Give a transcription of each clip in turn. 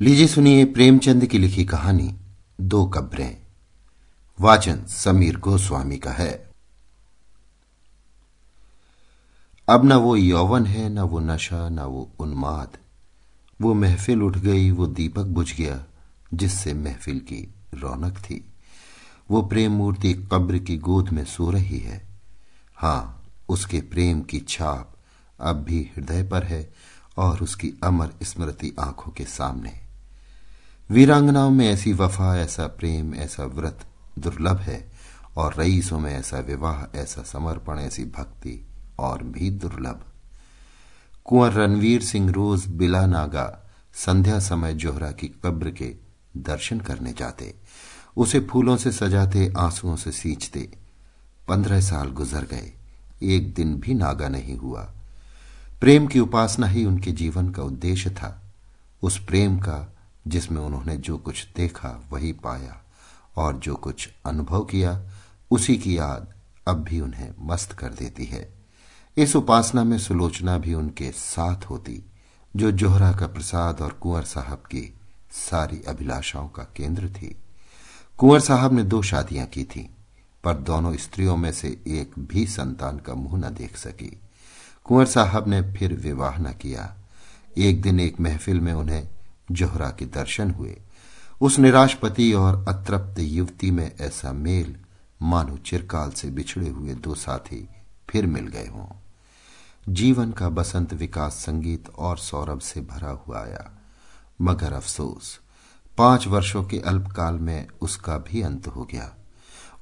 लीजिए सुनिए प्रेमचंद की लिखी कहानी, दो कब्रें। वाचन समीर गोस्वामी का है। अब न वो यौवन है, न वो नशा, न वो उन्माद। वो महफिल उठ गई, वो दीपक बुझ गया, जिससे महफिल की रौनक थी। वो प्रेम मूर्ति कब्र की गोद में सो रही है। हाँ, उसके प्रेम की छाप अब भी हृदय पर है और उसकी अमर स्मृति आँखों के सामने। वीरांगनाओं में ऐसी वफा, ऐसा प्रेम, ऐसा व्रत दुर्लभ है और रईसों में ऐसा विवाह, ऐसा समर्पण, ऐसी भक्ति और भी दुर्लभ। कुंवर रणवीर सिंह रोज बिला नागा संध्या समय जोहरा की कब्र के दर्शन करने जाते। उसे फूलों से सजाते, आंसुओं से सींचते। पंद्रह साल गुजर गए, एक दिन भी नागा नहीं हुआ। प्रेम की उपासना ही उनके जीवन का उद्देश्य था। उस प्रेम का जिसमें उन्होंने जो कुछ देखा वही पाया और जो कुछ अनुभव किया, उसी की याद अब भी उन्हें मस्त कर देती है। इस उपासना में सुलोचना भी उनके साथ होती, जो जोहरा का प्रसाद और कुंवर साहब की सारी अभिलाषाओं का केंद्र थी। कुंवर साहब ने दो शादियाँ की थी, पर दोनों स्त्रियों में से एक भी संतान का मुँह न देख सकी। कुंवर साहब ने फिर विवाह न किया। एक दिन एक महफिल में उन्हें जोहरा के दर्शन हुए। उस निराश पति और अतृप्त युवती में ऐसा मेल, मानो चिरकाल से बिछड़े हुए दो साथी फिर मिल गए हों। जीवन का बसंत विकास संगीत और सौरभ से भरा हुआ आया। मगर अफसोस, पाँच वर्षों के अल्पकाल में उसका भी अंत हो गया।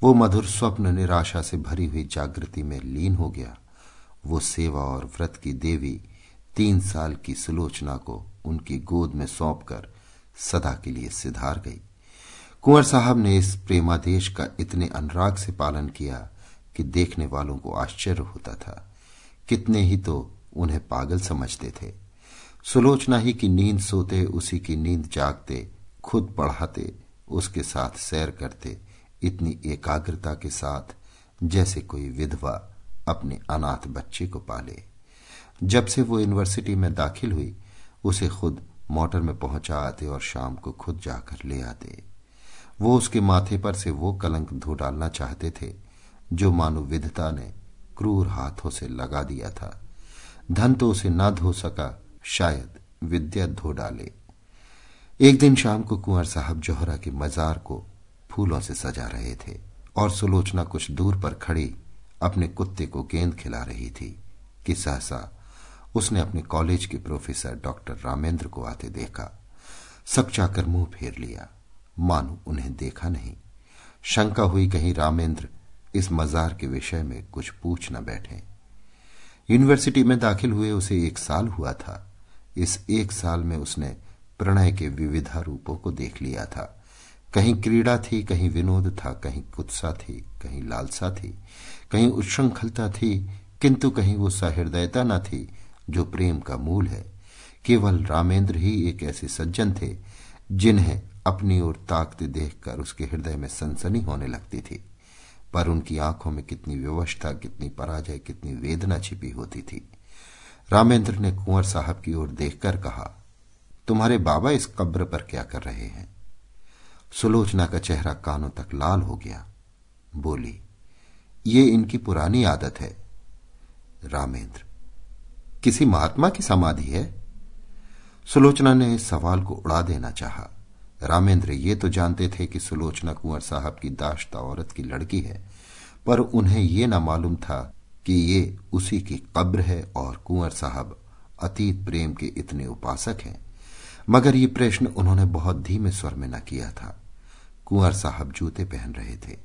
वो मधुर स्वप्न निराशा से भरी हुई जागृति में लीन हो गया। वो सेवा और व्रत की देवी तीन साल की सुलोचना को उनकी गोद में सौंपकर सदा के लिए सिधार गई। कुंवर साहब ने इस प्रेमादेश का इतने अनुराग से पालन किया कि देखने वालों को आश्चर्य होता था। कितने ही तो उन्हें पागल समझते थे। सुलोचना ही की नींद सोते, उसी की नींद जागते, खुद पढ़ाते, उसके साथ सैर करते, इतनी एकाग्रता के साथ जैसे कोई विधवा अपने अनाथ बच्चे को पाले। जब से वो यूनिवर्सिटी में दाखिल हुई, उसे खुद मोटर में पहुँचा आते और शाम को खुद जाकर ले आते। वो उसके माथे पर से वो कलंक धो डालना चाहते थे, जो मानो विधता ने क्रूर हाथों से लगा दिया था। धन तो उसे न धो सका, शायद विद्या धो डाले। एक दिन शाम को कुंवर साहब जोहरा के मजार को फूलों से सजा रहे थे और सुलोचना कुछ दूर पर खड़ी अपने कुत्ते को गेंद खिला रही थी कि सहसा उसने अपने कॉलेज के प्रोफेसर डॉक्टर रामेंद्र को आते देखा। सकचाकर मुँह फेर लिया। मानो उन्हें देखा नहीं। शंका हुई कहीं रामेंद्र इस मजार के विषय में कुछ पूछ न बैठे। यूनिवर्सिटी में दाखिल हुए उसे एक साल हुआ था। इस एक साल में उसने प्रणय के विविधा रूपों को देख लिया था। कहीं क्रीड़ा थी, कहीं विनोद था, कहीं कुत्सा थी, कहीं लालसा थी, कहीं उच्छृंखलता थी, किंतु कहीं वो सहृदयता न थी जो प्रेम का मूल है। केवल रामेंद्र ही एक ऐसे सज्जन थे, जिन्हें अपनी ओर ताकते देखकर उसके हृदय में सनसनी होने लगती थी। पर उनकी आँखों में कितनी व्यवस्था, कितनी पराजय, कितनी वेदना छिपी होती थी। रामेंद्र ने कुंवर साहब की ओर देखकर कहा, तुम्हारे बाबा इस कब्र पर क्या कर रहे हैं? सुलोचना का चेहरा कानों तक लाल हो गया। बोली, ये इनकी पुरानी आदत है। रामेंद्र किसी महात्मा की समाधि है? सुलोचना ने सवाल को उड़ा देना चाहा। रामेंद्र ये तो जानते थे कि सुलोचना कुंवर साहब की दाश्ता औरत की लड़की है, पर उन्हें ये न मालूम था कि ये उसी की कब्र है और कुंवर साहब अतीत प्रेम के इतने उपासक हैं। मगर ये प्रश्न उन्होंने बहुत धीमे स्वर में न किया था। कुंवर साहब जूते पहन रहे थे।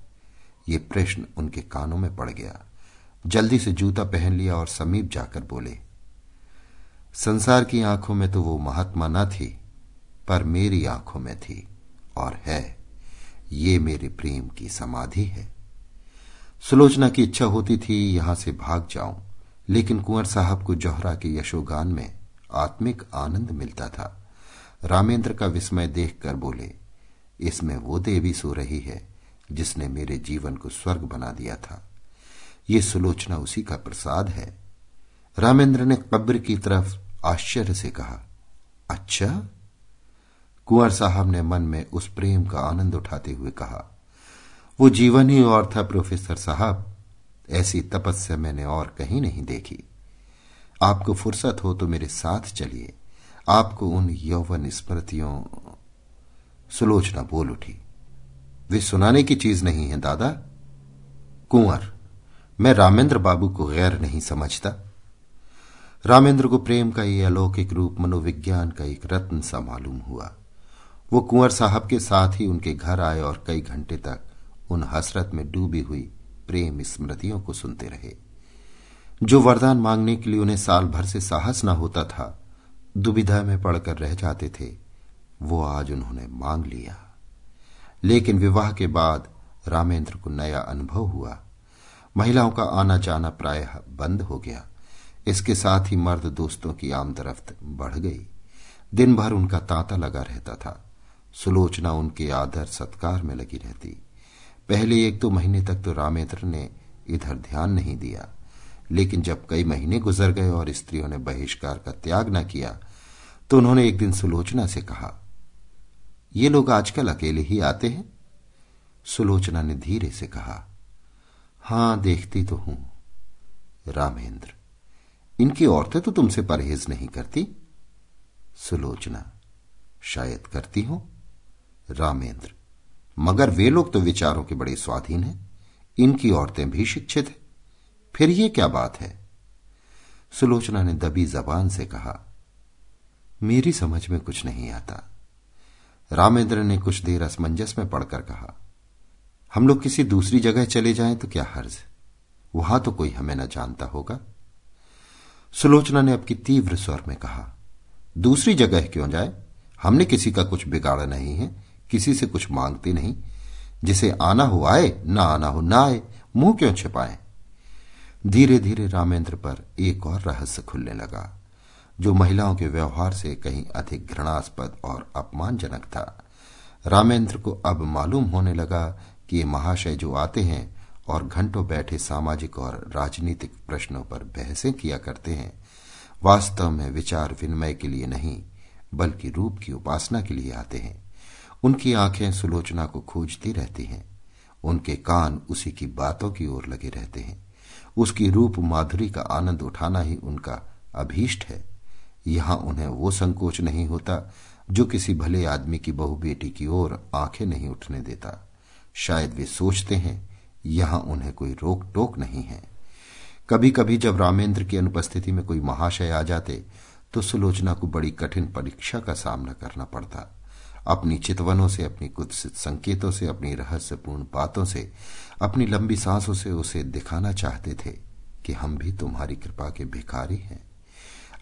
ये प्रश्न उनके कानों में पड़ गया। जल्दी से जूता पहन लिया और समीप जाकर बोले संसार की आँखों में तो वो महात्मा न थी, पर मेरी आँखों में थी और है। ये मेरे प्रेम की समाधि है। सुलोचना की इच्छा होती थी, यहाँ से भाग जाऊँ, लेकिन कुंवर साहब को जौहरा के यशोगान में आत्मिक आनंद मिलता था। रामेंद्र का विस्मय देखकर बोले, इसमें वो देवी सो रही है, जिसने मेरे जीवन को स्वर्ग बना दिया था। ये सुलोचना उसी का प्रसाद है। रामेंद्र ने कब्र की तरफ़ आश्चर्य से कहा अच्छा? कुंवर साहब ने मन में उस प्रेम का आनंद उठाते हुए कहा, वो जीवन ही और था प्रोफेसर साहब, ऐसी तपस्या मैंने और कहीं नहीं देखी। आपको फुर्सत हो तो मेरे साथ चलिए। आपको उन यौवन स्मृतियों सुलोचना बोल उठी, वे सुनाने की चीज़ नहीं है, दादा। कुंवर, मैं रामेंद्र बाबू को गैर नहीं समझता। रामेंद्र को प्रेम का ये अलौकिक रूप मनोविज्ञान का एक रत्न सा मालूम हुआ। वो कुंवर साहब के साथ ही उनके घर आए और कई घंटे तक उन हसरत में डूबी हुई प्रेम स्मृतियों को सुनते रहे। जो वरदान मांगने के लिए उन्हें साल भर से साहस न होता था, दुविधा में पड़कर रह जाते थे, वो आज उन्होंने मांग लिया। लेकिन विवाह के बाद रामेंद्र को नया अनुभव हुआ। महिलाओं का आना जाना प्रायः बंद हो गया। इसके साथ ही मर्द दोस्तों की आमदरफ्त बढ़ गई। दिन भर उनका तांता लगा रहता था। सुलोचना उनके आदर सत्कार में लगी रहती। पहले एक दो महीने तक तो रामेंद्र ने इधर ध्यान नहीं दिया। लेकिन जब कई महीने गुजर गए और स्त्रियों ने बहिष्कार का त्याग न किया तो उन्होंने एक दिन सुलोचना से कहा, ये लोग आजकल अकेले ही आते हैं? सुलोचना ने धीरे से कहा, हाँ, देखती तो हूँ, रामेंद्र। इनकी औरतें तो तुमसे परहेज नहीं करती। सुलोचना। शायद करती हो। रामेंद्र। मगर वे लोग तो विचारों के बड़े स्वाधीन हैं। इनकी औरतें भी शिक्षित हैं। फिर ये क्या बात है? सुलोचना ने दबी जबान से कहा, मेरी समझ में कुछ नहीं आता। रामेंद्र ने कुछ देर असमंजस में पढ़कर कहा, हम लोग किसी दूसरी जगह चले जाएँ तो क्या हर्ज? वहाँ तो कोई हमें न जानता होगा। सुलोचना ने की तीव्र स्वर में कहा, दूसरी जगह क्यों जाए? हमने किसी का कुछ बिगाड़ा नहीं है, किसी से कुछ मांगते नहीं। जिसे आना हो आए, ना आना हो ना आए, मुँह क्यों छिपाए? धीरे धीरे रामेंद्र पर एक और रहस्य खुलने लगा, जो महिलाओं के व्यवहार से कहीं अधिक घृणास्पद और अपमानजनक था। रामेंद्र को अब मालूम होने लगा कि ये महाशय जो आते हैं और घंटों बैठे सामाजिक और राजनीतिक प्रश्नों पर बहसें किया करते हैं। वास्तव में विचार विनिमय के लिए नहीं, बल्कि रूप की उपासना के लिए आते हैं। उनकी आँखें सुलोचना को खोजती रहती हैं। उनके कान उसी की बातों की ओर लगे रहते हैं। उसकी रूप माधुरी का आनंद उठाना ही उनका अभीष्ट है। यहाँ उन्हें वो संकोच नहीं होता, जो किसी भले आदमी की बहु बेटी की ओर आँखें नहीं उठने देता। शायद वे सोचते हैं यहाँ उन्हें कोई रोक टोक नहीं है। कभी कभी जब रामेंद्र की अनुपस्थिति में कोई महाशय आ जाते तो सुलोचना को बड़ी कठिन परीक्षा का सामना करना पड़ता। अपनी चितवनों से, अपनी कुत्सित संकेतों से, अपनी रहस्यपूर्ण बातों से, अपनी लंबी सांसों से उसे दिखाना चाहते थे कि हम भी तुम्हारी कृपा के भिखारी हैं।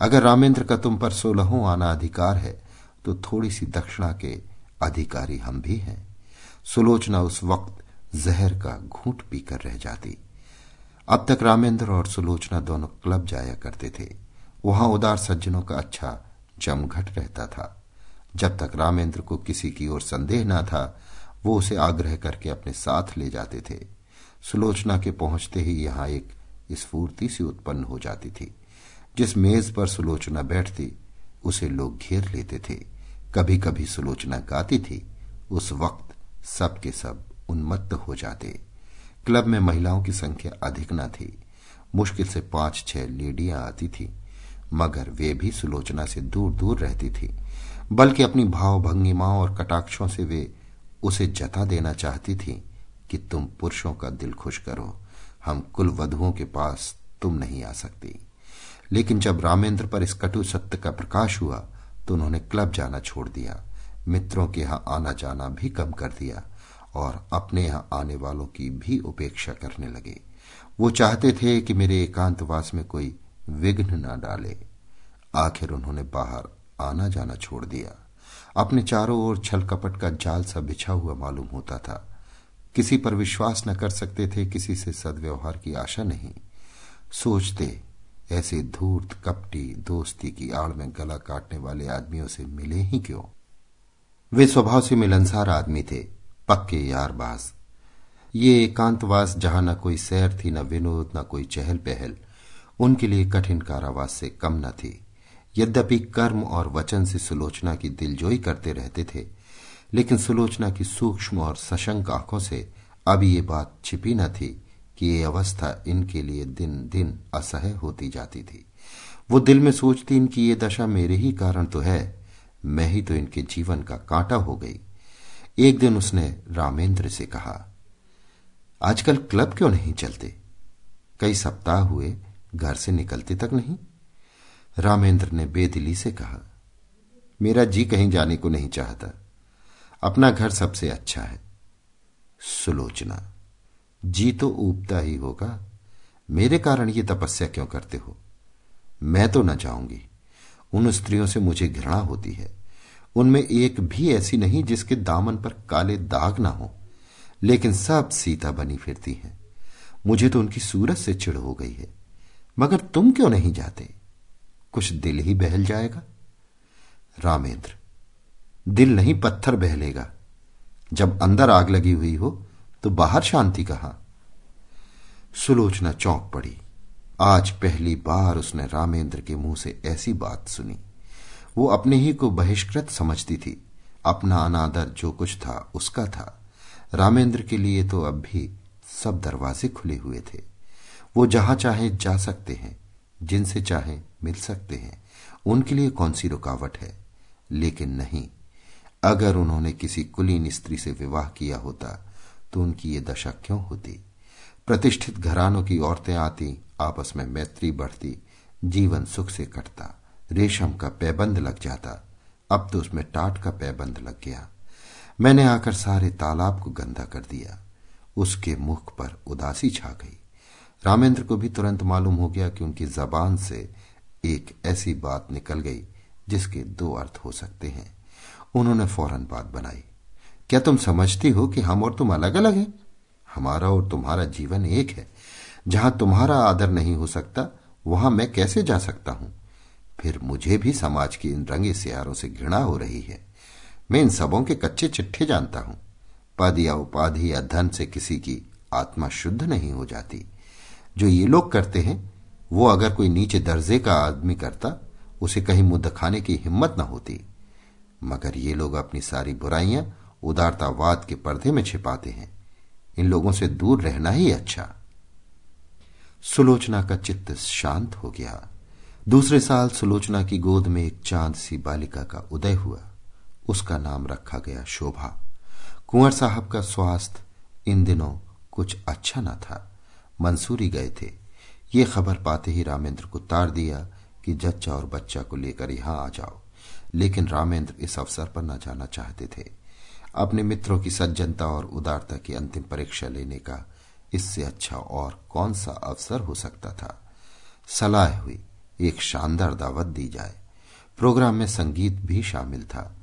अगर रामेंद्र का तुम पर सोलहों आना अधिकार है तो थोड़ी सी दक्षिणा के अधिकारी हम भी हैं। सुलोचना उस वक्त जहर का घूट पीकर रह जाती। अब तक रामेंद्र और सुलोचना दोनों क्लब जाया करते थे। वहाँ उदार सज्जनों का अच्छा जमघट रहता था। जब तक रामेंद्र को किसी की ओर संदेह न था, वो उसे आग्रह करके अपने साथ ले जाते थे। सुलोचना के पहुँचते ही यहाँ एक स्फूर्ति सी उत्पन्न हो जाती थी। जिस मेज पर सुलोचना बैठती, उसे लोग घेर लेते थे। कभी कभी सुलोचना गाती थी, उस वक्त सबके सब उन्मत्त हो जाते। क्लब में महिलाओं की संख्या अधिक न थी। मुश्किल से पाँच छह लेडियाँ आती थी, मगर वे भी सुलोचना से दूर दूर रहती थी। बल्कि अपनी भाव भंगिमाओं और कटाक्षों से वे उसे जता देना चाहती थी कि तुम पुरुषों का दिल खुश करो। हम कुल वधुओं के पास तुम नहीं आ सकती। लेकिन जब रामेंद्र पर इस कटु सत्य का प्रकाश हुआ तो उन्होंने क्लब जाना छोड़ दिया। मित्रों के यहाँ आना जाना भी कम कर दिया। और अपने यहाँ आने वालों की भी उपेक्षा करने लगे। वो चाहते थे कि मेरे एकांतवास में कोई विघ्न न डाले। आखिर उन्होंने बाहर आना जाना छोड़ दिया। अपने चारों ओर छल कपट का जाल सा बिछा हुआ मालूम होता था। किसी पर विश्वास न कर सकते थे, किसी से सदव्यवहार की आशा नहीं। सोचते, ऐसे धूर्त, कपटी दोस्ती की आड़ में गला काटने वाले आदमियों से मिले ही क्यों? वे स्वभाव से मिलनसार आदमी थे। पक्के यारबाज। ये एकांतवास जहाँ न कोई सैर थी, न विनोद, न कोई चहल पहल उनके लिए कठिन कारावास से कम न थी। यद्यपि कर्म और वचन से सुलोचना की दिलजोई करते रहते थे, लेकिन सुलोचना की सूक्ष्म और सशंक आँखों से अब ये बात छिपी न थी कि ये अवस्था इनके लिए दिन दिन असह्य होती जाती थी। वो दिल में सोचती इनकी ये दशा मेरे ही कारण तो है, मैं ही तो इनके जीवन का कांटा हो गई। एक दिन उसने रामेंद्र से कहा, आजकल क्लब क्यों नहीं चलते? कई सप्ताह हुए, घर से निकलते तक नहीं। रामेंद्र ने बेदिली से कहा, मेरा जी कहीं जाने को नहीं चाहता। अपना घर सबसे अच्छा है। सुलोचना, जी तो ऊबता ही होगा। मेरे कारण ये तपस्या क्यों करते हो? मैं तो न जाऊँगी। उन स्त्रियों से मुझे घृणा होती है। उनमें एक भी ऐसी नहीं जिसके दामन पर काले दाग ना हो। लेकिन सब सीता बनी फिरती हैं। मुझे तो उनकी सूरत से चिड़ हो गई है। मगर तुम क्यों नहीं जाते? कुछ दिल ही बहल जाएगा। रामेंद्र, दिल नहीं पत्थर बहलेगा। जब अंदर आग लगी हुई हो तो बाहर शांति कहा? सुलोचना चौंक पड़ी। आज पहली बार उसने रामेंद्र के मुँह से ऐसी बात सुनी। वो अपने ही को बहिष्कृत समझती थी। अपना अनादर जो कुछ था, उसका था। रामेंद्र के लिए तो अब भी सब दरवाजे खुले हुए थे। वो जहाँ चाहे जा सकते हैं, जिनसे चाहे मिल सकते हैं, उनके लिए कौन सी रुकावट है? लेकिन नहीं, अगर उन्होंने किसी कुलीन स्त्री से विवाह किया होता तो उनकी ये दशा क्यों होती? प्रतिष्ठित घरानों की औरतें आती, आपस में मैत्री बढ़ती, जीवन सुख से कटता। रेशम का पैबंद लग जाता। अब तो उसमें टाट का पैबंद लग गया। मैंने आकर सारे तालाब को गंदा कर दिया। उसके मुख पर उदासी छा गई। रामेंद्र को भी तुरंत मालूम हो गया कि उनकी जबान से एक ऐसी बात निकल गई, जिसके दो अर्थ हो सकते हैं। उन्होंने फ़ौरन बात बनाई। क्या तुम समझती हो कि हम और तुम अलग अलग हैं? हमारा और तुम्हारा जीवन एक है। जहाँ तुम्हारा आदर नहीं हो सकता, वहाँ मैं कैसे जा सकता हूँ? फिर मुझे भी समाज की इन रंगे सियारों से घृणा हो रही है। मैं इन सबों के कच्चे चिट्ठे जानता हूँ। पद या उपाधि या धन से किसी की आत्मा शुद्ध नहीं हो जाती। जो ये लोग करते हैं, वो अगर कोई नीचे दर्जे का आदमी करता, उसे कहीं मुद्द खाने की हिम्मत न होती। मगर ये लोग अपनी सारी बुराइयाँ उदारतावाद के पर्दे में छिपाते हैं। इन लोगों से दूर रहना ही अच्छा। सुलोचना का चित्त शांत हो गया। दूसरे साल सुलोचना की गोद में एक चाँद सी बालिका का उदय हुआ। उसका नाम रखा गया शोभा। कुंवर साहब का स्वास्थ्य इन दिनों कुछ अच्छा न था। मंसूरी गए थे। ये खबर पाते ही रामेंद्र को तार दिया कि जच्चा और बच्चा को लेकर यहाँ आ जाओ। लेकिन रामेंद्र इस अवसर पर न जाना चाहते थे। अपने मित्रों की सज्जनता और उदारता की अंतिम परीक्षा लेने का इससे अच्छा और कौन सा अवसर हो सकता था? सलाह हुई। एक शानदार दावत दी जाए। प्रोग्राम में संगीत भी शामिल था।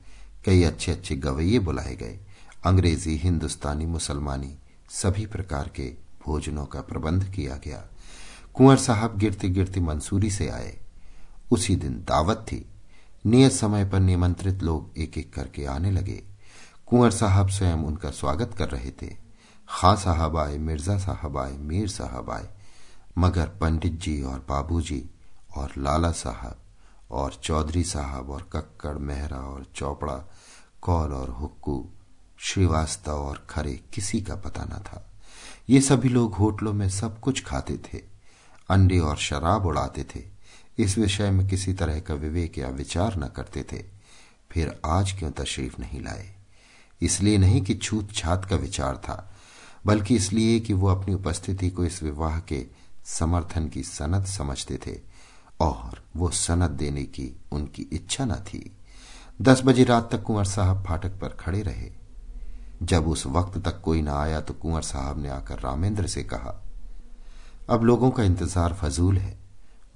कई अच्छे अच्छे गवैये बुलाए गए। अंग्रेज़ी, हिंदुस्तानी, मुसलमानी, सभी प्रकार के भोजनों का प्रबंध किया गया। कुंवर साहब गिरती गिरती मंसूरी से आए। उसी दिन दावत थी। नियत समय पर निमंत्रित लोग एक एक करके आने लगे। कुंवर साहब स्वयं उनका स्वागत कर रहे थे। खां साहब आए, मिर्ज़ा साहब आए, मीर साहब आए। मगर पंडित जी और बाबूजी और लाला साहब और चौधरी साहब और कक्कड़, मेहरा और चौपड़ा, कौल और हुक्कू, श्रीवास्तव और खरे, किसी का पता न था। ये सभी लोग होटलों में सब कुछ खाते थे, अंडे और शराब उड़ाते थे। इस विषय में किसी तरह का विवेक या विचार न करते थे। फिर आज क्यों तशरीफ़ नहीं लाए? इसलिए नहीं कि छूत छात का विचार था, बल्कि इसलिए कि वो अपनी उपस्थिति को इस विवाह के समर्थन की सनद समझते थे। और वो सनद देने की उनकी इच्छा न थी। दस बजे रात तक कुंवर साहब फाटक पर खड़े रहे। जब उस वक्त तक कोई ना आया तो कुंवर साहब ने आकर रामेंद्र से कहा, अब लोगों का इंतज़ार फजूल है।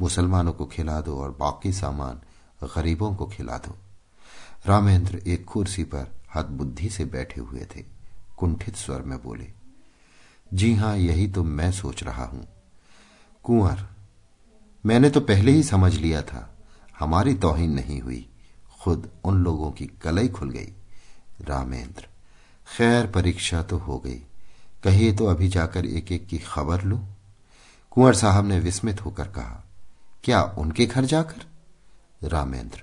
मुसलमानों को खिला दो और बाकी सामान गरीबों को खिला दो। रामेंद्र एक कुर्सी पर हद बुद्धि से बैठे हुए थे। कुंठित स्वर में बोले, जी हाँ, यही तो मैं सोच रहा हूँ। कुंवर मैंने तो पहले ही समझ लिया था, हमारी तोहिन नहीं हुई। खुद उन लोगों की कलई खुल गई। रामेंद्र, खैर परीक्षा तो हो गई। कहिए तो अभी जाकर एक एक की खबर लू। कुंवर साहब ने विस्मित होकर कहा, क्या उनके घर जाकर? रामेंद्र,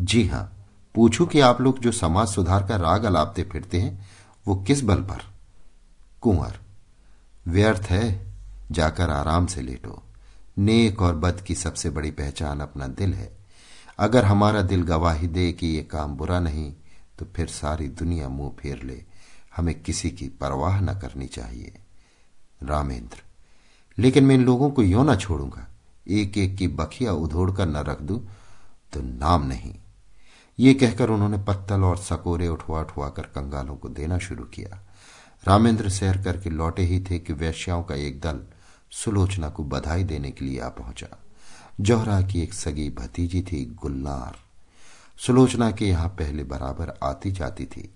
जी हाँ, पूछू कि आप लोग जो समाज सुधार का राग अलापते फिरते हैं, वो किस बल पर? कुंवर, व्यर्थ है, जाकर आराम से लेटो। नेक और बद की सबसे बड़ी पहचान अपना दिल है। अगर हमारा दिल गवाही दे कि ये काम बुरा नहीं तो फिर सारी दुनिया मुँह फेर ले। हमें किसी की परवाह न करनी चाहिए। रामेंद्र, लेकिन मैं इन लोगों को यो ना छोड़ूँगा। एक एक की बखिया उधोड़ कर न रख दू तो नाम नहीं। ये कहकर उन्होंने पत्तल और सकोरे उठवा उठवा कर कंगालों को देना शुरू किया। रामेंद्र सैर करके लौटे ही थे कि वैश्याओं का एक दल सुलोचना को बधाई देने के लिए आ पहुँचा। जोहरा की एक सगी भतीजी थी गुलनार सुलोचना के यहाँ पहले बराबर आती जाती थी।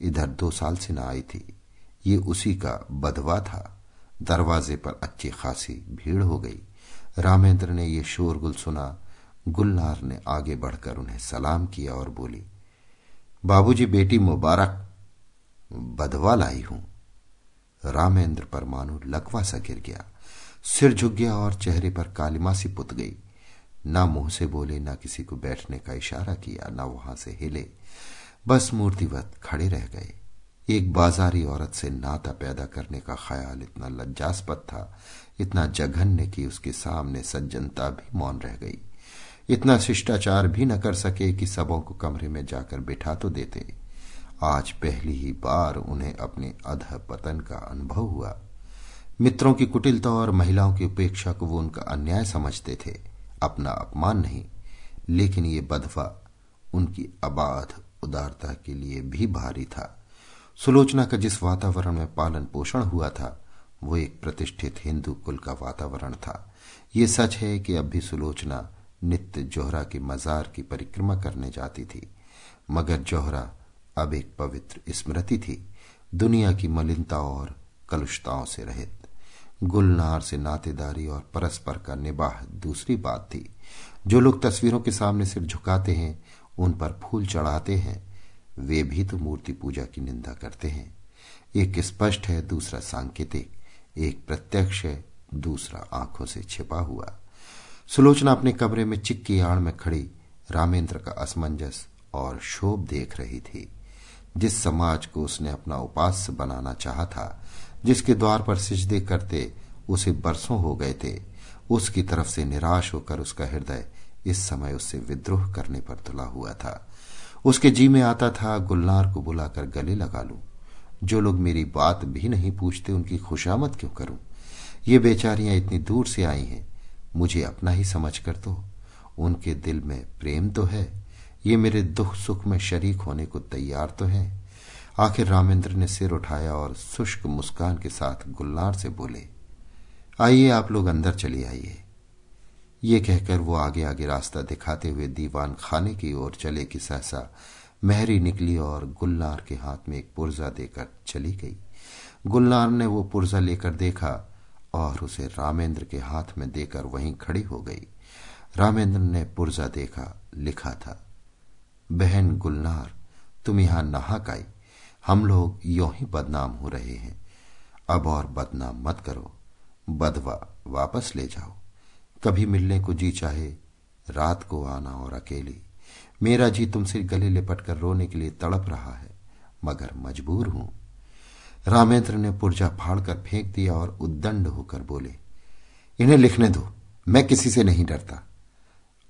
इधर दो साल से न आई थी। ये उसी का बधवा था। दरवाजे पर अच्छी खासी भीड़ हो गई। रामेंद्र ने ये शोरगुल सुना। गुलनार ने आगे बढ़कर उन्हें सलाम किया और बोली, बाबूजी, बेटी मुबारक। बधवा लाई हूँ। रामेंद्र पर मानो लकवा सा गिर गया। सिर झुक गया और चेहरे पर कालिमासी पुत गई। ना मुँह से बोले, ना किसी को बैठने का इशारा किया, ना वहाँ से हिले। बस मूर्तिवत खड़े रह गए। एक बाजारी औरत से नाता पैदा करने का ख्याल इतना लज्जास्पद था, इतना जघन्य कि उसके सामने सज्जनता भी मौन रह गई। इतना शिष्टाचार भी न कर सके कि सबों को कमरे में जाकर बिठा तो देते। आज पहली ही बार उन्हें अपने अध पतन का अनुभव हुआ। मित्रों की कुटिलता और महिलाओं की उपेक्षा को वो उनका अन्याय समझते थे, अपना अपमान नहीं। लेकिन ये बदफा उनकी अबाध उदारता के लिए भी भारी था। सुलोचना का जिस वातावरण में पालन पोषण हुआ था, वो एक प्रतिष्ठित हिंदू कुल का वातावरण था। ये सच है कि अब भी सुलोचना नित्य जोहरा के मजार की परिक्रमा करने जाती थी। मगर जोहरा अब एक पवित्र स्मृति थी। दुनिया की मलिनता और कलुषताओं से रहित। गुलनार से नातेदारी और परस्पर का निबाह दूसरी बात थी। जो लोग तस्वीरों के सामने सिर झुकाते हैं, उन पर फूल चढ़ाते हैं, वे भी तो मूर्ति पूजा की निंदा करते हैं। एक स्पष्ट है, दूसरा सांकेतिक, एक प्रत्यक्ष है, दूसरा आँखों से छिपा हुआ। सुलोचना अपने कमरे में चिक्की आड़ में खड़ी रामेंद्र का असमंजस और शोभ देख रही थी। जिस समाज को उसने अपना उपास्य बनाना चाहा था जिसके द्वार पर सिजदे करते उसे बरसों हो गए थे। उसकी तरफ़ से निराश होकर उसका हृदय इस समय उससे विद्रोह करने पर तुला हुआ था। उसके जी में आता था, गुलनार को बुलाकर गले लगा लू। जो लोग मेरी बात भी नहीं पूछते, उनकी खुशामद क्यों करूँ? ये बेचारियाँ इतनी दूर से आई हैं, मुझे अपना ही समझ कर तो उनके दिल में प्रेम तो है, ये मेरे दुख सुख में शरीक होने को तैयार तो है। आखिर रामेंद्र ने सिर उठाया और शुष्क मुस्कान के साथ गुलनार से बोले, आइए आप लोग अंदर चले आइए। ये कहकर वो आगे आगे रास्ता दिखाते हुए दीवान खाने की ओर चले कि सहसा महरी निकली और गुलनार के हाथ में एक पुर्जा देकर चली गई। गुलनार ने वो पुर्जा लेकर देखा और उसे रामेंद्र के हाथ में देकर वहीं खड़ी हो गई। रामेंद्र ने पुर्जा देखा, लिखा था, बहन गुलनार तुम यहाँ नहाक आई? हम लोग यो ही बदनाम हो रहे हैं। अब और बदनाम मत करो। बदवा वापस ले जाओ। कभी मिलने को जी चाहे, रात को आना और अकेली। मेरा जी तुमसे गले लिपट कर रोने के लिए तड़प रहा है, मगर मजबूर हूँ। रामेंद्र ने पुर्जा फाड़कर फेंक दिया और उद्दंड होकर बोले, इन्हें लिखने दो, मैं किसी से नहीं डरता।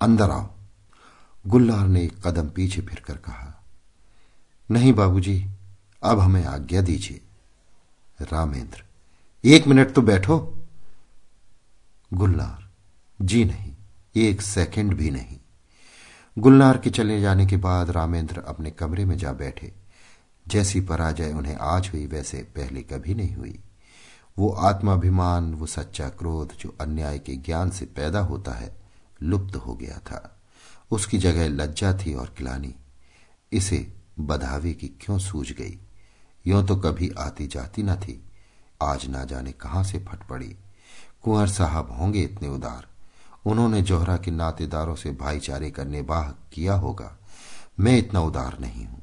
अंदर आओ। गुल्लार ने एक कदम पीछे फिरकर कहा, नहीं बाबूजी अब हमें आज्ञा दीजिए। रामेंद्र, एक मिनट तो बैठो। गुल्लार जी नहीं, एक सेकंड भी नहीं। गुलनार के चले जाने के बाद रामेंद्र अपने कमरे में जा बैठे। जैसी पराजय उन्हें आज हुई, वैसे पहले कभी नहीं हुई। वो आत्माभिमान, वो सच्चा क्रोध जो अन्याय के ज्ञान से पैदा होता है, लुप्त हो गया था। उसकी जगह लज्जा थी और किलानी। इसे बधावे की क्यों सूझ गई? यो तो कभी आती जाती न थी। आज ना जाने कहाँ से फट पड़ी। कुंवर साहब होंगे इतने उदार। उन्होंने जोहरा के नातेदारों से भाईचारे का निबाह किया होगा। मैं इतना उदार नहीं हूँ।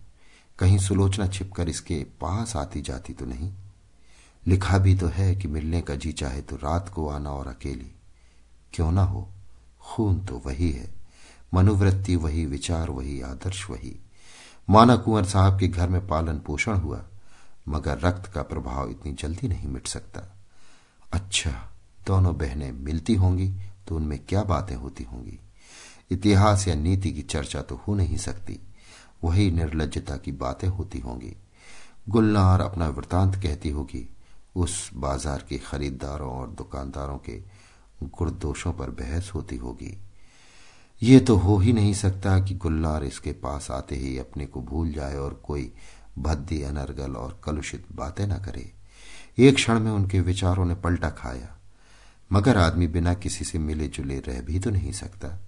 कहीं सुलोचना छिपकर इसके पास आती जाती तो नहीं। लिखा भी तो है कि मिलने का जी चाहे तो रात को आना और अकेली। क्यों ना हो? खून तो वही है। मनोवृत्ति वही, विचार वही, आदर्श वही। माना कुंवर साहब के घर में पालन पोषण हुआ। मगर रक्त का प्रभाव इतनी जल्दी नहीं मिट सकता। अच्छा दोनों बहनें मिलती होंगी तो उनमें क्या बातें होती होंगी? इतिहास या नीति की चर्चा तो हो नहीं सकती। वही निर्लजता की बातें होती होंगी। गुलनार अपना वृतांत कहती होगी, उस बाज़ार के खरीदारों और दुकानदारों के गुणदोषों पर बहस होती होगी। ये तो हो ही नहीं सकता कि गुल्लार इसके पास आते ही अपने को भूल जाए और कोई भद्दी, अनर्गल और कलुषित बातें न करे। एक क्षण में उनके विचारों ने पलटा खाया। मगर आदमी बिना किसी से मिले जुले रह भी तो नहीं सकता।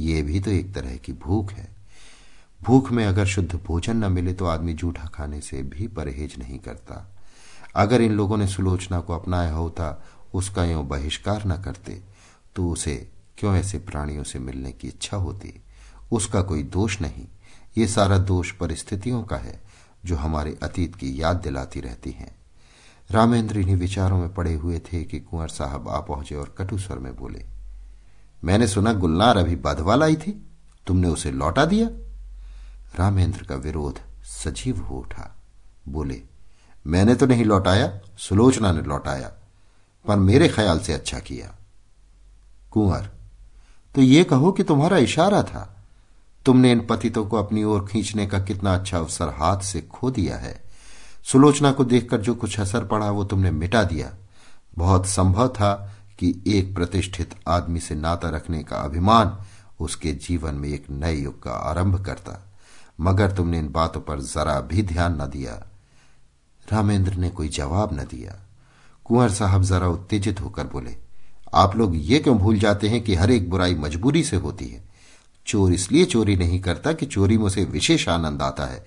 ये भी तो एक तरह की भूख है। भूख में अगर शुद्ध भोजन न मिले तो आदमी जूठा खाने से भी परहेज नहीं करता। अगर इन लोगों ने सुलोचना को अपनाया होता, उसका यो बहिष्कार न करते तो उसे क्यों ऐसे प्राणियों से मिलने की इच्छा होती? उसका कोई दोष नहीं। ये सारा दोष परिस्थितियों का है। जो हमारे अतीत की याद दिलाती रहती हैं। रामेंद्र इन्हीं विचारों में पड़े हुए थे कि कुंवर साहब आ पहुँचे और कटु स्वर में बोले, मैंने सुना गुलनार अभी बधवाल आई थी। तुमने उसे लौटा दिया? रामेंद्र का विरोध सजीव हो उठा। बोले, मैंने तो नहीं लौटाया, सुलोचना ने लौटाया, पर मेरे ख्याल से अच्छा किया। कुंवर तो ये कहो कि तुम्हारा इशारा था तुमने इन पतितों को अपनी ओर खींचने का कितना अच्छा अवसर हाथ से खो दिया है। सुलोचना को देखकर जो कुछ असर पड़ा वो तुमने मिटा दिया। बहुत संभव था कि एक प्रतिष्ठित आदमी से नाता रखने का अभिमान उसके जीवन में एक नए युग का आरंभ करता। मगर तुमने इन बातों पर जरा भी ध्यान न दिया। रामेंद्र ने कोई जवाब न दिया। कुंवर साहब जरा उत्तेजित होकर बोले, आप लोग ये क्यों भूल जाते हैं कि हर एक बुराई मजबूरी से होती है? चोर इसलिए चोरी नहीं करता कि चोरी में उसे विशेष आनंद आता है,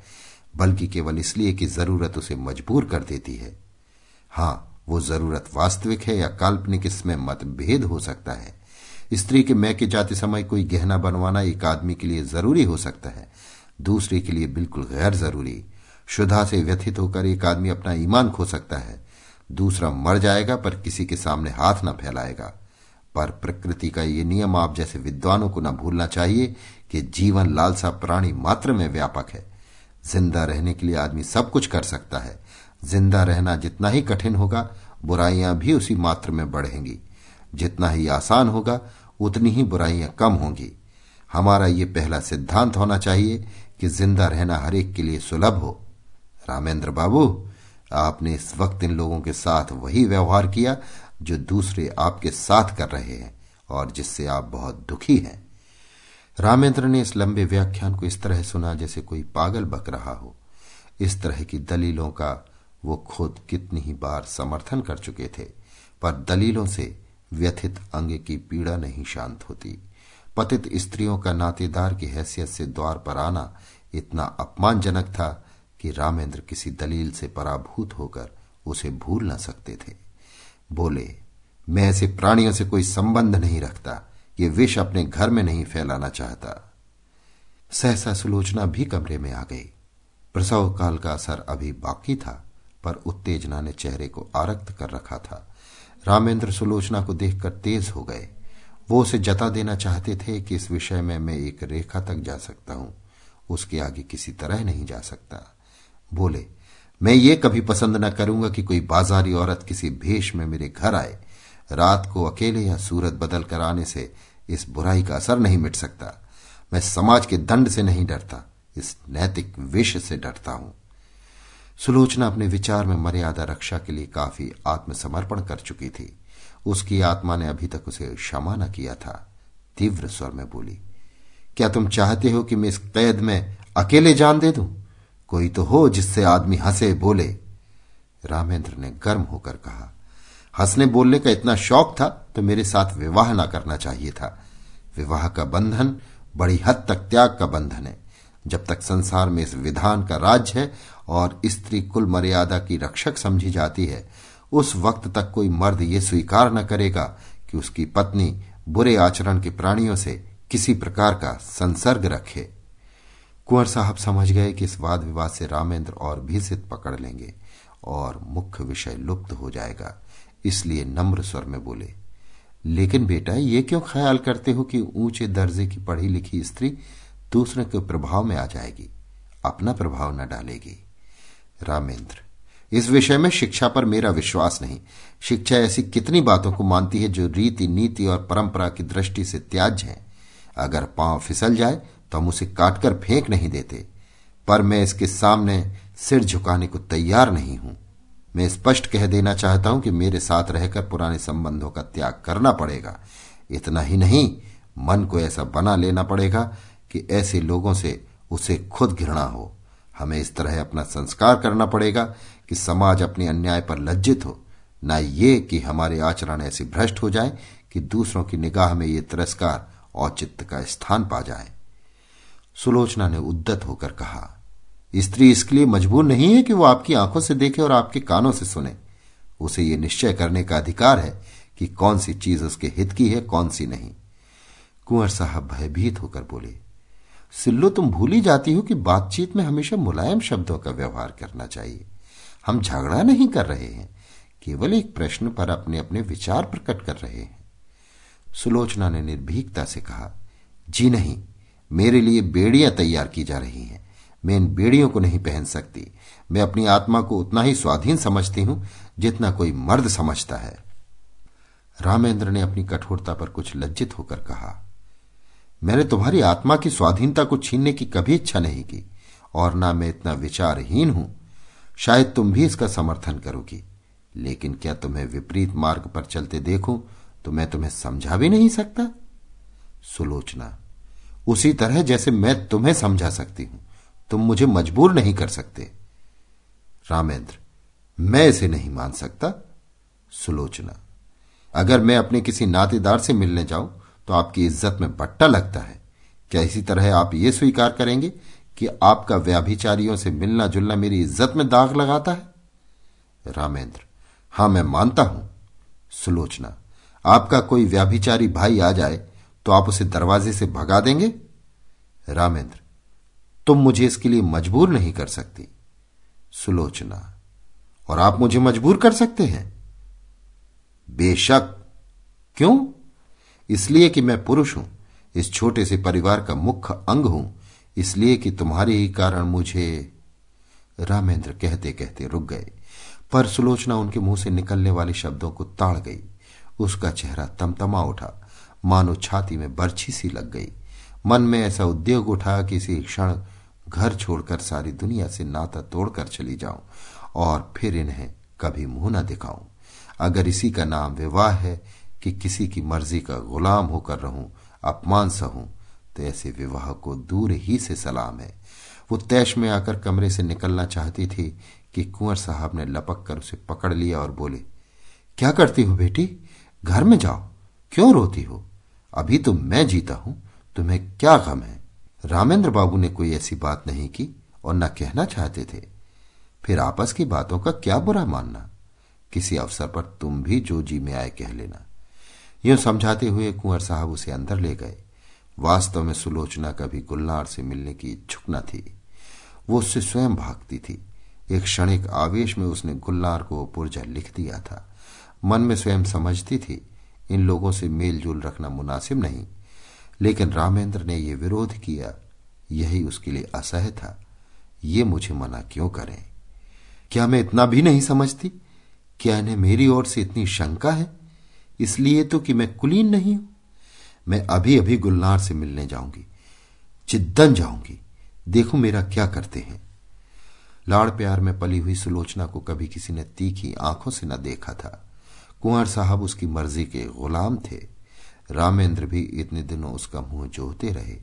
बल्कि केवल इसलिए कि ज़रूरत उसे मजबूर कर देती है। हाँ, वो ज़रूरत वास्तविक है या काल्पनिक इसमें मतभेद हो सकता है। स्त्री के मैं के जाते समय कोई गहना बनवाना एक आदमी के लिए ज़रूरी हो सकता है, दूसरे के लिए बिल्कुल गैर ज़रूरी। शुदा से व्यथित होकर एक आदमी अपना ईमान खो सकता है, दूसरा मर जाएगा पर किसी के सामने हाथ न फैलाएगा। पर प्रकृति का ये नियम आप जैसे विद्वानों को न भूलना चाहिए कि जीवन लालसा प्राणी मात्र में व्यापक है। ज़िंदा रहने के लिए आदमी सब कुछ कर सकता है। ज़िंदा रहना जितना ही कठिन होगा, बुराइयाँ भी उसी मात्र में बढ़ेंगी। जितना ही आसान होगा, उतनी ही बुराइयाँ कम होंगी। हमारा ये पहला सिद्धांत होना चाहिए कि ज़िंदा रहना हरेक के लिए सुलभ हो। रामेंद्र बाबू, आपने इस वक्त इन लोगों के साथ वही व्यवहार किया जो दूसरे आपके साथ कर रहे हैं और जिससे आप बहुत दुखी हैं। रामेंद्र ने इस लंबे व्याख्यान को इस तरह सुना जैसे कोई पागल बक रहा हो। इस तरह की दलीलों का वो खुद कितनी ही बार समर्थन कर चुके थे, पर दलीलों से व्यथित अंग की पीड़ा नहीं शांत होती। पतित स्त्रियों का नातेदार की हैसियत से द्वार पर आना इतना अपमानजनक था कि रामेंद्र किसी दलील से पराभूत होकर उसे भूल न सकते थे। बोले, मैं ऐसे प्राणियों से कोई संबंध नहीं रखता, ये विष अपने घर में नहीं फैलाना चाहता। सहसा सुलोचना भी कमरे में आ गई। प्रसव काल का असर अभी बाकी था, पर उत्तेजना ने चेहरे को आरक्त कर रखा था। रामेंद्र सुलोचना को देखकर तेज हो गए। वो उसे जता देना चाहते थे कि इस विषय में मैं एक रेखा तक जा सकता हूँ, उसके आगे किसी तरह नहीं जा सकता। बोले मैं ये कभी पसंद न करूँगा कि कोई बाजारी औरत किसी भेष में मेरे घर आए। रात को अकेले या सूरत बदल कर आने से इस बुराई का असर नहीं मिट सकता। मैं समाज के दंड से नहीं डरता, इस नैतिक विष से डरता हूँ। सुलोचना अपने विचार में मर्यादा रक्षा के लिए काफ़ी आत्मसमर्पण कर चुकी थी। उसकी आत्मा ने अभी तक उसे क्षमा न किया था। तीव्र स्वर में बोली, क्या तुम चाहते हो कि मैं इस कैद में अकेले जान दे दूँ? कोई तो हो जिससे आदमी हंसे, बोले। रामेंद्र ने गर्म होकर कहा, हंसने बोलने का इतना शौक था तो मेरे साथ विवाह ना करना चाहिए था। विवाह का बंधन बड़ी हद तक त्याग का बंधन है। जब तक संसार में इस विधान का राज्य है और स्त्री कुल मर्यादा की रक्षक समझी जाती है, उस वक्त तक कोई मर्द ये स्वीकार न करेगा कि उसकी पत्नी बुरे आचरण के प्राणियों से किसी प्रकार का संसर्ग रखे। कुंवर साहब समझ गए कि इस वाद विवाद से रामेंद्र और भी सिद्ध पकड़ लेंगे और मुख्य विषय लुप्त हो जाएगा, इसलिए नम्र स्वर में बोले, लेकिन बेटा, ये क्यों ख्याल करते हो कि ऊँचे दर्जे की पढ़ी लिखी स्त्री दूसरे के प्रभाव में आ जाएगी, अपना प्रभाव न डालेगी? रामेंद्र, इस विषय में शिक्षा पर मेरा विश्वास नहीं। शिक्षा ऐसी कितनी बातों को मानती है जो रीति नीति और परंपरा की दृष्टि से त्याज्य है। अगर पाँव फिसल जाए तो हम उसे काटकर फेंक नहीं देते, पर मैं इसके सामने सिर झुकाने को तैयार नहीं हूँ। मैं स्पष्ट कह देना चाहता हूँ कि मेरे साथ रहकर पुराने संबंधों का त्याग करना पड़ेगा। इतना ही नहीं, मन को ऐसा बना लेना पड़ेगा कि ऐसे लोगों से उसे खुद घृणा हो। हमें इस तरह अपना संस्कार करना पड़ेगा कि समाज अपने अन्याय पर लज्जित हो। न ये कि हमारे आचरण ऐसे भ्रष्ट हो जाए कि दूसरों की निगाह में ये तिरस्कार औचित्य का स्थान पा जाए। सुलोचना ने उद्दत होकर कहा स्त्री इसके लिए मजबूर नहीं है कि वो आपकी आँखों से देखे और आपके कानों से सुने। उसे ये निश्चय करने का अधिकार है कि कौन सी चीज़ उसके हित की है, कौन सी नहीं। कुंवर साहब भयभीत होकर बोले, सिल्लो, तुम भूली जाती हो कि बातचीत में हमेशा मुलायम शब्दों का व्यवहार करना चाहिए। हम झगड़ा नहीं कर रहे हैं, केवल एक प्रश्न पर अपने अपने विचार प्रकट कर रहे हैं। सुलोचना ने निर्भीकता से कहा, जी नहीं मेरे लिए बेड़ियाँ तैयार की जा रही हैं। मैं इन बेड़ियों को नहीं पहन सकती। मैं अपनी आत्मा को उतना ही स्वाधीन समझती हूँ जितना कोई मर्द समझता है। रामेंद्र ने अपनी कठोरता पर कुछ लज्जित होकर कहा, मैंने तुम्हारी आत्मा की स्वाधीनता को छीनने की कभी इच्छा नहीं की, और ना मैं इतना विचारहीन हूँ। शायद तुम भी इसका समर्थन करोगी। लेकिन क्या तुम्हें विपरीत मार्ग पर चलते देखूँ तो मैं तुम्हें समझा भी नहीं सकता? सुलोचना। उसी तरह जैसे मैं तुम्हें समझा सकती हूँ। तुम मुझे मजबूर नहीं कर सकते। रामेंद्र, मैं इसे नहीं मान सकता। सुलोचना, अगर मैं अपने किसी नातेदार से मिलने जाऊँ तो आपकी इज़्ज़त में बट्टा लगता है। क्या इसी तरह आप ये स्वीकार करेंगे कि आपका व्याभिचारियों से मिलना जुलना मेरी इज़्ज़त में दाग लगाता है? रामेंद्र, हाँ, मैं मानता हूँ। सुलोचना, आपका कोई व्याभिचारी भाई आ जाए तो आप उसे दरवाजे से भगा देंगे? रामेंद्र, तुम मुझे इसके लिए मजबूर नहीं कर सकती। सुलोचना, और आप मुझे मजबूर कर सकते हैं? बेशक। क्यों? इसलिए कि मैं पुरुष हूँ, इस छोटे से परिवार का मुख्य अंग हूँ, इसलिए कि तुम्हारे ही कारण मुझे रामेंद्र कहते कहते रुक गए। पर सुलोचना उनके मुँह से निकलने वाले शब्दों को ताड़ गई। उसका चेहरा तमतमा उठा। मानो छाती में बर्छी सी लग गई। मन में ऐसा उद्योग उठा कि इसी क्षण घर छोड़कर सारी दुनिया से नाता तोड़कर चली जाऊँ और फिर इन्हें कभी मुँह न दिखाऊँ। अगर इसी का नाम विवाह है कि किसी की मर्ज़ी का गुलाम होकर रहूँ, अपमान सहूं तो ऐसे विवाह को दूर ही से सलाम है। वो तैश में आकर कमरे से निकलना चाहती थी कि कुंवर साहब ने लपक कर उसे पकड़ लिया और बोले, क्या करती हो बेटी? घर में जाओ। क्यों रोती हो? अभी तो मैं जीता हूँ, तुम्हें क्या गम है? रामेंद्र बाबू ने कोई ऐसी बात नहीं की और न कहना चाहते थे। फिर आपस की बातों का क्या बुरा मानना? किसी अवसर पर तुम भी जो जी में आए कह लेना। यूँ समझाते हुए कुंवर साहब उसे अंदर ले गए। वास्तव में सुलोचना कभी गुल्लार से मिलने की इच्छुक न थी। वो उससे स्वयं भागती थी। एक क्षणिक आवेश में उसने गुल्लार को पुरजा लिख दिया था। मन में स्वयं समझती थी इन लोगों से मेलजोल रखना मुनासिब नहीं। लेकिन रामेंद्र ने यह विरोध किया। यही उसके लिए असह्य था। ये मुझे मना क्यों करें? क्या मैं इतना भी नहीं समझती? क्या इन्हें मेरी ओर से इतनी शंका है? इसलिए तो कि मैं कुलीन नहीं हूँ। मैं अभी अभी गुलनार से मिलने जाऊँगी। चिद्दन जाऊँगी। देखो मेरा क्या करते हैं। लाड़ प्यार में पली हुई सुलोचना को कभी किसी ने तीखी आँखों से न देखा था। कुंवर साहब उसकी मर्ज़ी के गुलाम थे। रामेंद्र भी इतने दिनों उसका मुँह जोहते रहे।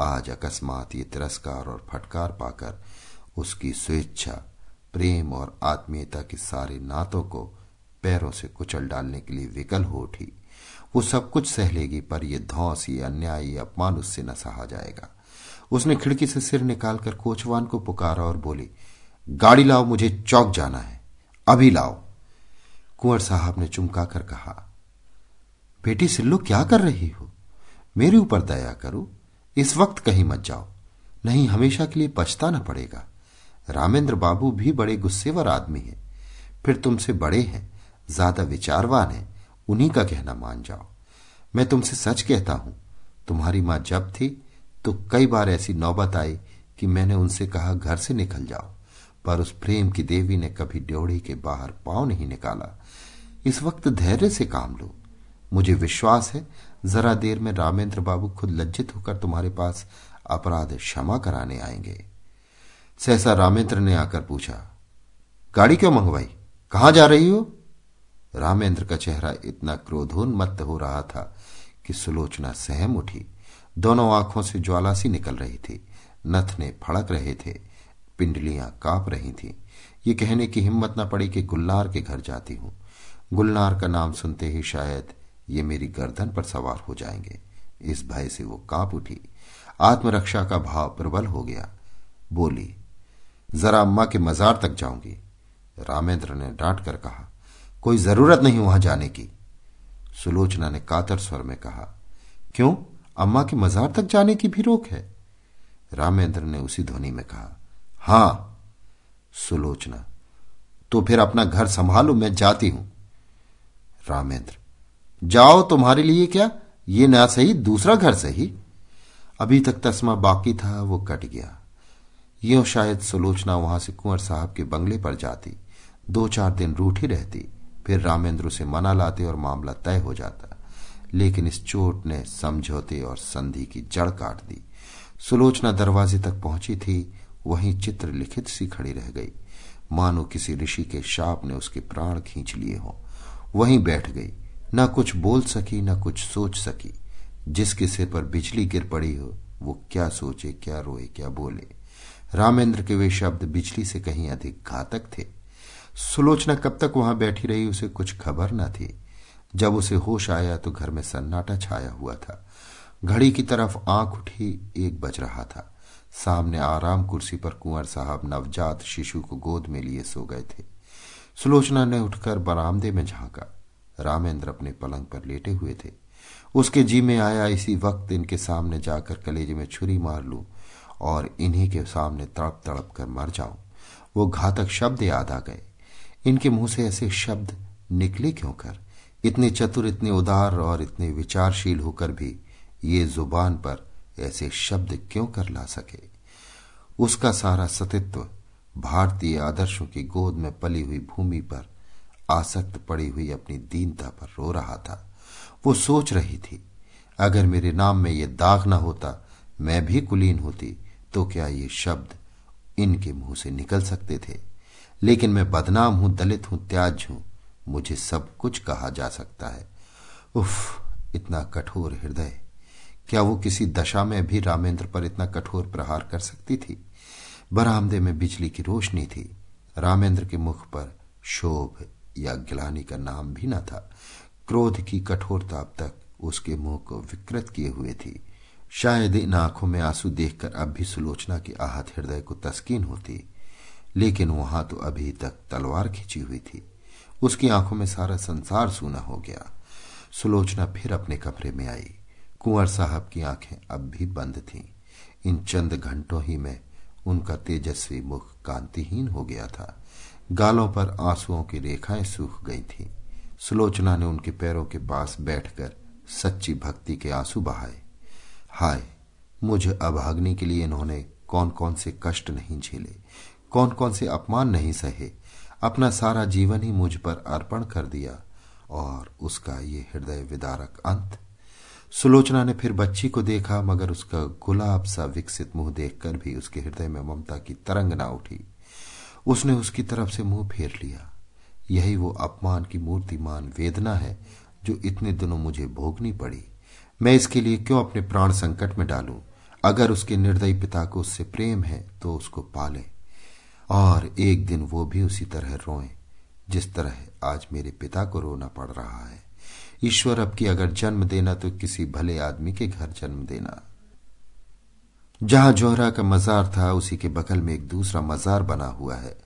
आज अकस्मात ये तिरस्कार और फटकार पाकर उसकी स्वेच्छा, प्रेम और आत्मीयता के सारे नातों को पैरों से कुचल डालने के लिए विकल हो उठी। वो सब कुछ सह लेगी पर यह धौस, ये अन्याय, ये अपमान उससे न सहा जाएगा। उसने खिड़की से सिर निकालकर कोचवान को पुकारा और बोली, गाड़ी लाओ, मुझे चौक जाना है। अभी लाओ। कुंवर साहब ने चुमका कर कहा, बेटी सिल्लू, क्या कर रही हो? मेरे ऊपर दया करो। इस वक्त कहीं मत जाओ। नहीं, हमेशा के लिए पछताना पड़ेगा। रामेंद्र बाबू भी बड़े गुस्सेवर आदमी हैं। फिर तुमसे बड़े हैं, ज़्यादा विचारवान हैं। उन्हीं का कहना मान जाओ। मैं तुमसे सच कहता हूँ, तुम्हारी माँ जब थी तो कई बार ऐसी नौबत आई कि मैंने उनसे कहा, घर से निकल जाओ। पर उस प्रेम की देवी ने कभी ड्योढ़ी के बाहर पाँव नहीं निकाला। इस वक्त धैर्य से काम लो। मुझे विश्वास है, जरा देर में रामेंद्र बाबू खुद लज्जित होकर तुम्हारे पास अपराध क्षमा कराने आएँगे। सहसा रामेंद्र ने आकर पूछा, गाड़ी क्यों मंगवाई? कहाँ जा रही हो? रामेंद्र का चेहरा इतना क्रोधोन्मत्त हो रहा था कि सुलोचना सहम उठी। दोनों आँखों से ज्वाला सी निकल रही थी। नथने फड़क रहे थे, पिंडलियाँ काँप रही थीं। ये कहने की हिम्मत न पड़ी कि गुल्लार के घर जाती हूँ। गुलनार का नाम सुनते ही शायद ये मेरी गर्दन पर सवार हो जाएँगे। इस भय से वो काँप उठी। आत्मरक्षा का भाव प्रबल हो गया। बोली, जरा अम्मा के मजार तक जाऊँगी। रामेंद्र ने डांट कर कहा, कोई ज़रूरत नहीं वहाँ जाने की। सुलोचना ने कातर स्वर में कहा, क्यों? अम्मा के मजार तक जाने की भी रोक है? रामेंद्र ने उसी ध्वनि में कहा, हाँ। सुलोचना तो फिर अपना घर संभालो, मैं जाती हूँ। रामेंद्र। जाओ तुम्हारे लिए क्या? ये ना सही, दूसरा घर सही? अभी तक तस्मा बाकी था, वो कट गया। यो शायद सुलोचना वहाँ से कुंवर साहब के बंगले पर जाती। दो चार दिन रूठी रहती, फिर रामेंद्र उसे मना लाते और मामला तय हो जाता। लेकिन इस चोट ने समझौते और संधि की जड़ काट दी। सुलोचना दरवाजे तक पहुँची थी, वहीं चित्र लिखित सी खड़ी रह गई। मानो किसी ऋषि के शाप ने उसके प्राण खींच लिए हो। वहीं बैठ गई। न कुछ बोल सकी, न कुछ सोच सकी। जिसके सिर पर बिजली गिर पड़ी हो, वो क्या सोचे, क्या रोए, क्या बोले। रामेंद्र के वे शब्द बिजली से कहीं अधिक घातक थे। सुलोचना कब तक वहाँ बैठी रही, उसे कुछ खबर न थी। जब उसे होश आया तो घर में सन्नाटा छाया हुआ था। घड़ी की तरफ़ आँख उठी, एक बज रहा था। सामने आराम कुर्सी पर कुंवर साहब नवजात शिशु को गोद में लिए सो गए थे। सुलोचना ने उठकर बरामदे में झांका। रामेंद्र अपने पलंग पर लेटे हुए थे। उसके जी में आया इसी वक्त इनके सामने जाकर कलेजे में छुरी मार लू और इन्हीं के सामने तड़प तड़प कर मर जाऊँ। वो घातक शब्द याद आ गए। इनके मुँह से ऐसे शब्द निकले क्यों कर? इतने चतुर, इतने उदार और इतने विचारशील होकर भी ये ज़ुबान पर ऐसे शब्द क्यों कर ला सके? उसका सारा सतित्व भारतीय आदर्शों की गोद में पली हुई भूमि पर आसक्त पड़ी हुई अपनी दीनता पर रो रहा था। वो सोच रही थी, अगर मेरे नाम में ये दाग न होता, मैं भी कुलीन होती तो क्या ये शब्द इनके मुँह से निकल सकते थे? लेकिन मैं बदनाम हूँ, दलित हूँ त्याज हूँ, मुझे सब कुछ कहा जा सकता है। उफ, इतना कठोर हृदय। क्या वो किसी दशा में भी रामेंद्र पर इतना कठोर प्रहार कर सकती थी? बरामदे में बिजली की रोशनी थी। रामेंद्र के मुख पर शोभ या गिलानी का नाम भी न था। क्रोध की कठोरता अब तक उसके मुँह को विकृत किए हुए थी। शायद इन आँखों में आँसू देखकर अब भी सुलोचना के आहत हृदय को तस्कीन होती। लेकिन वहाँ तो अभी तक तलवार खिंची हुई थी। उसकी आँखों में सारा संसार सूना हो गया। सुलोचना फिर अपने कमरे में आई। कुंवर साहब की आँखें अब भी बंद थीं। इन चंद घंटों ही में उनका तेजस्वी मुख कांतिहीन हो गया था। गालों पर आंसुओं की रेखाएँ सूख गई थी। सुलोचना ने उनके पैरों के पास बैठकर सच्ची भक्ति के आँसू बहाए। हाय, मुझ अभाग्नि के लिए इन्होंने कौन कौन से कष्ट नहीं झेले कौन कौन से अपमान नहीं सहे, अपना सारा जीवन ही मुझ पर अर्पण कर दिया, और उसका ये हृदय विदारक अंत सुलोचना ने फिर बच्ची को देखा, मगर उसका गुलाब सा विकसित मुँह देखकर भी उसके हृदय में ममता की तरंग ना उठी। उसने उसकी तरफ़ से मुँह फेर लिया। यही वो अपमान की मूर्तिमान वेदना है, जो इतने दिनों मुझे भोगनी पड़ी। मैं इसके लिए क्यों अपने प्राण संकट में डालूं? अगर उसके निर्दयी पिता को उससे प्रेम है तो उसको पाले। और एक दिन वो भी उसी तरह रोए, जिस तरह आज मेरे पिता को रोना पड़ रहा है। ईश्वर अब की अगर जन्म देना तो किसी भले आदमी के घर जन्म देना। जहाँ जोहरा का मजार था, उसी के बगल में एक दूसरा मजार बना हुआ है।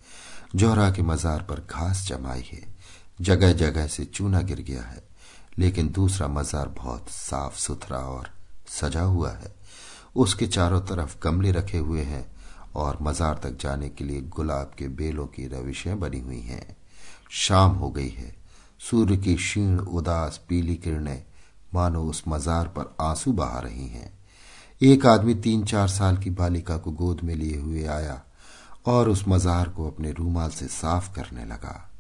जोहरा के मजार पर घास जमाई है। जगह जगह से चूना गिर गया है। लेकिन दूसरा मजार बहुत साफ़ सुथरा और सजा हुआ है। उसके चारों तरफ़ गमले रखे हुए हैं और मजार तक जाने के लिए गुलाब के बेलों की रविशें बनी हुई हैं। शाम हो गई है। सूर्य की क्षीण, उदास, पीली किरणें मानो उस मजार पर आँसू बहा रही हैं। एक आदमी तीन चार साल की बालिका को गोद में लिए हुए आया और उस मजार को अपने रूमाल से साफ़ करने लगा।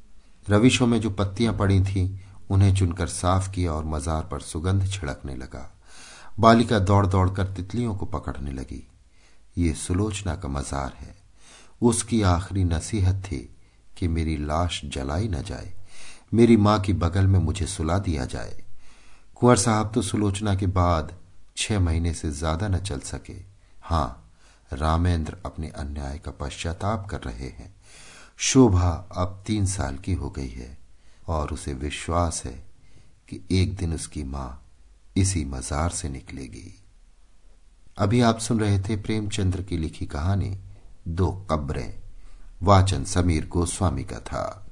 रविशों में जो पत्तियाँ पड़ी थीं, उन्हें चुनकर साफ़ किया और मजार पर सुगंध छिड़कने लगा। बालिका दौड़ दौड़कर तितलियों को पकड़ने लगी। ये सुलोचना का मजार है। उसकी आखिरी नसीहत थी कि मेरी लाश जलाई न जाए। मेरी माँ की बगल में मुझे सुला दिया जाए। कुंवर साहब तो सुलोचना के बाद छह महीने से ज़्यादा न चल सके। हाँ, रामेंद्र अपने अन्याय का पश्चाताप कर रहे हैं। शोभा अब तीन साल की हो गई है और उसे विश्वास है कि एक दिन उसकी माँ इसी मजार से निकलेगी। अभी आप सुन रहे थे प्रेमचंद्र की लिखी कहानी, दो कब्रें, वाचन समीर गोस्वामी का था।